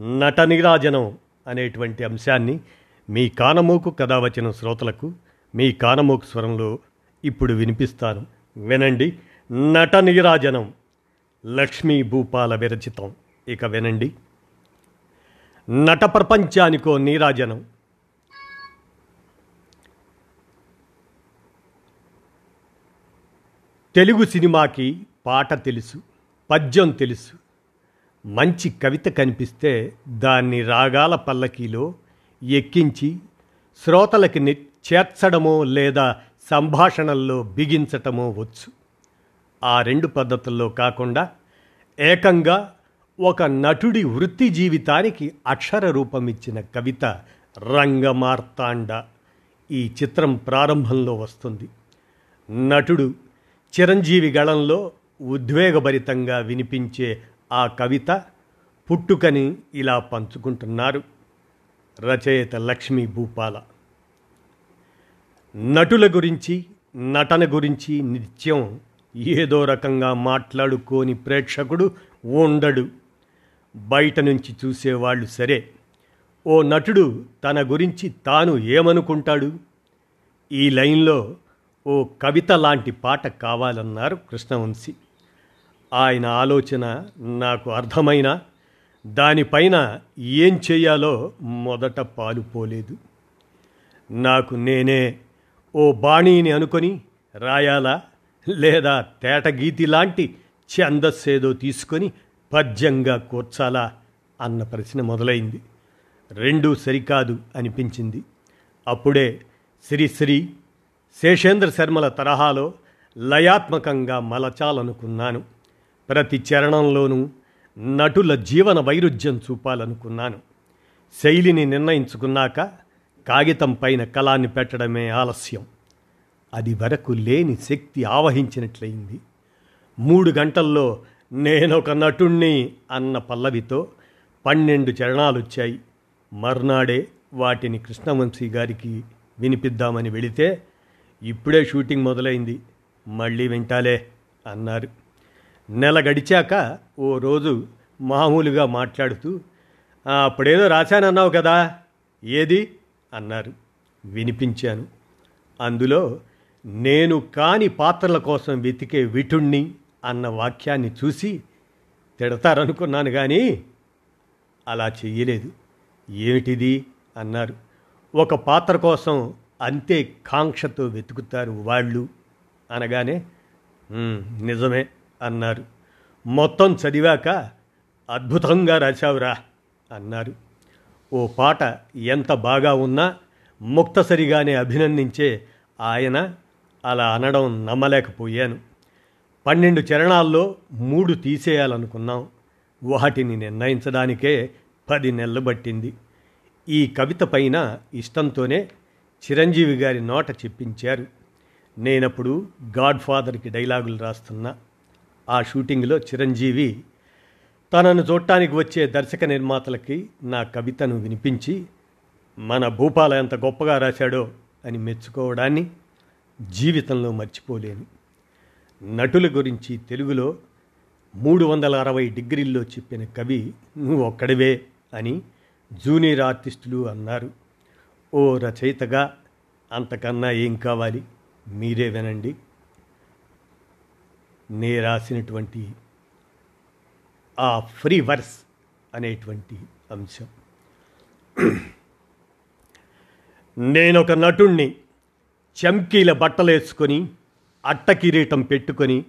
నట నీరాజనం అనేటువంటి అంశాన్ని మీ కానమోకు వచ్చిన శ్రోతలకు మీ కానమోకు స్వరంలో ఇప్పుడు వినిపిస్తాను. వినండి. నట నీరాజనం లక్ష్మీ భూపాల విరచితం. ఇక వినండి. నట ప్రపంచానికో నీరాజనం. తెలుగు సినిమాకి పాట తెలుసు పద్యం తెలుసు మంచి కవిత కనిపిస్తే దాన్ని రాగాల పల్లకీలో ఎక్కించి శ్రోతలకి ని చేర్చడమో లేదా సంభాషణల్లో బిగించటమో వచ్చు. ఆ రెండు పద్ధతుల్లో కాకుండా ఏకంగా ఒక నటుడి వృత్తి జీవితానికి అక్షర రూపం ఇచ్చిన కవిత రంగమార్తాండ ఈ చిత్రం ప్రారంభంలో వస్తుంది. నటుడు చిరంజీవి గళంలో ఉద్వేగభరితంగా వినిపించే ఆ కవిత పుట్టుకని ఇలా పంచుకుంటున్నారు. రచయిత లక్ష్మీ భూపాల. నటుల గురించి నటన గురించి నిత్యం ఏదో రకంగా మాట్లాడుకోని ప్రేక్షకుడు ఉండడు. బయట నుంచి చూసేవాళ్ళు సరే. ఓ నటుడు తన గురించి తాను ఏమనుకుంటాడు? ఈ లైన్లో ఓ కవిత లాంటి పాట కావాలన్నారు కృష్ణవంశీ. ఆయన ఆలోచన నాకు అర్థమైన దానిపైన ఏం చేయాలో మొదట పాలుపోలేదు నాకు నేనే ఓ బాణీని అనుకొని రాయాలా లేదా తేటగీతి లాంటి ఛందస్సేదో తీసుకొని పద్యంగా కూర్చాలా అన్న ప్రశ్న మొదలైంది. రెండూ సరికాదు అనిపించింది. అప్పుడే శ్రీశ్రీ శేషేంద్ర శర్మల తరహాలో లయాత్మకంగా మలచాలనుకున్నాను. ప్రతి చరణంలోనూ నటుల జీవన వైరుధ్యం చూపాలనుకున్నాను. శైలిని నిర్ణయించుకున్నాక కాగితం పైన కళాన్ని పెట్టడమే ఆలస్యం. అది వరకు లేని శక్తి ఆవహించినట్లయింది. మూడు గంటల్లో నేనొక నటుణ్ణి అన్న పల్లవితో పన్నెండు చరణాలు వచ్చాయి మర్నాడే వాటిని కృష్ణవంశీ గారికి వినిపిద్దామని వెళితే ఇప్పుడే షూటింగ్ మొదలైంది. మళ్ళీ వింటాలే అన్నారు. నెల గడిచాక ఓ రోజు మామూలుగా మాట్లాడుతూ అప్పుడేదో రాశానన్నావు కదా ఏది? అన్నారు. వినిపించాను. అందులో నేను కాని పాత్రల కోసం వెతికే విటుణ్ణి అన్న వాక్యాన్ని చూసి తిడతారనుకున్నాను కానీ అలా చెయ్యలేదు. ఏమిటిది? అన్నారు. ఒక పాత్ర కోసం అంతే కాంక్షతో వెతుకుతారు వాళ్ళు. అనగానే నిజమే. అన్నారు. మొత్తం చదివాక అద్భుతంగా రాశావురా అన్నారు. ఓ పాట ఎంత బాగా ఉన్నా ముక్తసరిగానే అభినందించే ఆయన అలా అనడం నమ్మలేకపోయాను. పన్నెండు చరణాల్లో మూడు తీసేయాలనుకున్నాం. వాటిని నిర్ణయించడానికే పది నెలలు పట్టింది. ఈ కవిత పైన ఇష్టంతోనే చిరంజీవి గారి నోట చెప్పించారు. నేనప్పుడు గాడ్ ఫాదర్కి డైలాగులు రాస్తున్నా. ఆ షూటింగ్లో చిరంజీవి తనను చూడటానికి వచ్చే దర్శక నిర్మాతలకి నా కవితను వినిపించి మన భూపాల ఎంత గొప్పగా రాశాడో అని మెచ్చుకోవడాన్ని జీవితంలో మర్చిపోలేను. నటుల గురించి తెలుగులో మూడు వందల అరవై డిగ్రీల్లో చెప్పిన కవి నువ్వు ఒక్కడివే అని జూనియర్ ఆర్టిస్టులు అన్నారు. ఓ రచయితగా అంతకన్నా ఏం కావాలి? మీరే వినండి. నే రాసినటువంటి ఆ ఫ్రీ వర్స్ అనేటువంటి అంశం. నేనొక నటుణ్ణి చమ్కీల బట్టలేసుకొని అట్ట కిరీటం పెట్టుకొని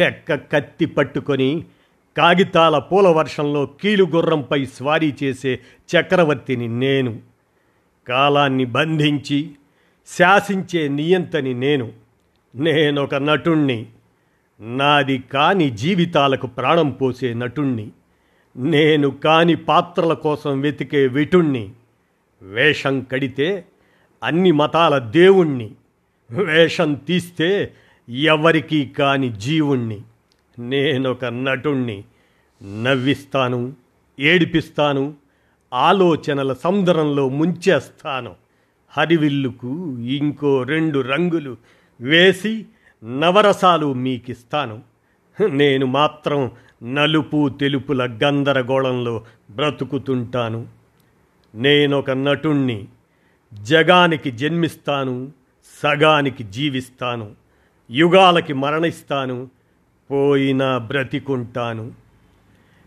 చెక్క కత్తి పట్టుకొని కాగితాల పూల వర్షంలో కీలుగుర్రంపై స్వారీ చేసే చక్రవర్తిని నేను. కాలాన్ని బంధించి శాసించే నియంతని నేను. నేనొక నటుణ్ణి నాది కాని జీవితాలకు ప్రాణం పోసే నటుణ్ణి. నేను కాని పాత్రల కోసం వెతికే విటుణ్ణి. వేషం కడితే అన్ని మతాల దేవుణ్ణి. వేషం తీస్తే ఎవరికీ కాని జీవుణ్ణి. నేనొక నటుణ్ణి. నవ్విస్తాను ఏడిపిస్తాను ఆలోచనల సముద్రంలో ముంచేస్తాను. హరివిల్లుకు ఇంకో రెండు రంగులు వేసి నవరసాలు మీకిస్తాను. నేను మాత్రం నలుపు తెలుపుల గందరగోళంలో బ్రతుకుతుంటాను. నేనొక నటుణ్ణి జగానికి జన్మిస్తాను సగానికి జీవిస్తాను యుగాలకి మరణిస్తాను పోయినా బ్రతికుంటాను.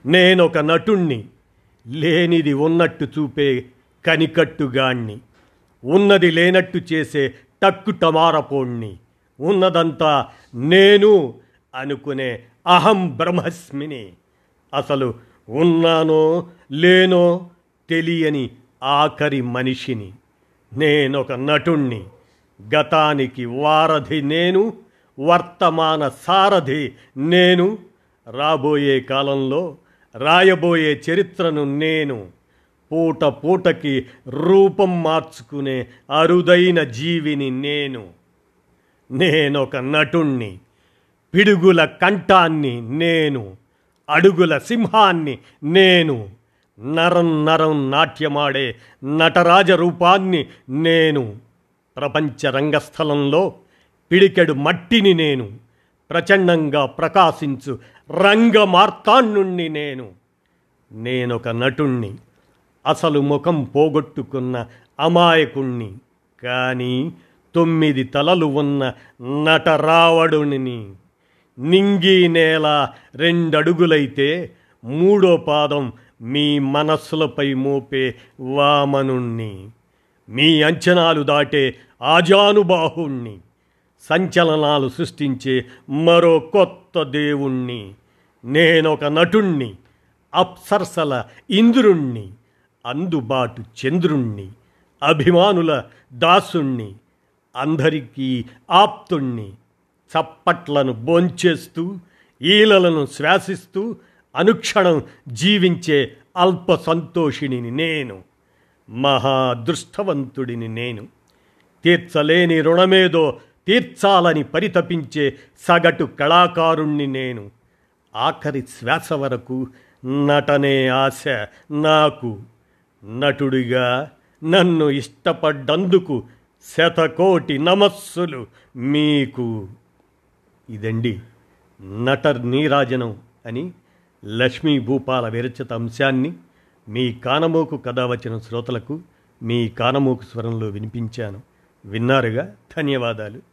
నేనొక నటుణ్ణి లేనిది ఉన్నట్టు చూపే కనికట్టుగాణ్ణి ఉన్నది లేనట్టు చేసే టక్కు టమారపోణ్ణి ఉన్నదంతా నేను అనుకునే అహం బ్రహ్మస్మిని. అసలు ఉన్నానో లేనో తెలియని ఆఖరి మనిషిని. నేనొక నటుణ్ణి. గతానికి వారధి నేను వర్తమాన సారథి నేను. రాబోయే కాలంలో రాయబోయే చరిత్రను నేను పూట పూటకి రూపం మార్చుకునే అరుదైన జీవిని నేను. నేనొక నటుణ్ణి. పిడుగుల కంఠాన్ని నేను అడుగుల సింహాన్ని నేను నరం నరం నాట్యమాడే నటరాజ రూపాన్ని నేను. ప్రపంచ రంగస్థలంలో పిడికెడు మట్టిని నేను ప్రచండంగా ప్రకాశించు రంగమార్తాండుణ్ణి నేను. నేనొక నటుణ్ణి అసలు ముఖం పోగొట్టుకున్న అమాయకుణ్ణి. కానీ తొమ్మిది తలలు ఉన్న నటరావడుని నింగి నేల రెండడుగులైతే మూడో పాదం మీ మనస్సులపై మోపే వామనుణ్ణి. మీ అంచనాలు దాటే ఆజానుబాహుణ్ణి సంచలనాలు సృష్టించే మరో కొత్త దేవుణ్ణి. నేనొక నటుణ్ణి అప్సర్సల ఇంద్రుణ్ణి అందుబాటు చంద్రుణ్ణి అభిమానుల దాసుణ్ణి. అందరికీ ఆప్తుణ్ణి చప్పట్లను బోంచేస్తూ ఈలలను శ్వాసిస్తూ అనుక్షణం జీవించే అల్ప సంతోషిణిని నేను మహాదృష్టవంతుడిని నేను. తీర్చలేని రుణమేదో తీర్చాలని పరితపించే సగటు కళాకారుణ్ణి నేను. ఆఖరి శ్వాస వరకు నటనే ఆశ నాకు. నటుడిగా నన్ను ఇష్టపడ్డందుకు శతకోటి నమస్సులు మీకు. ఇదండి నటర్ నీరాజనం అని లక్ష్మీ భూపాల విరచిత అంశాన్ని మీ కానమోకు కథ వచ్చిన శ్రోతలకు మీ కానమోకు స్వరంలో వినిపించాను. విన్నారుగా? ధన్యవాదాలు.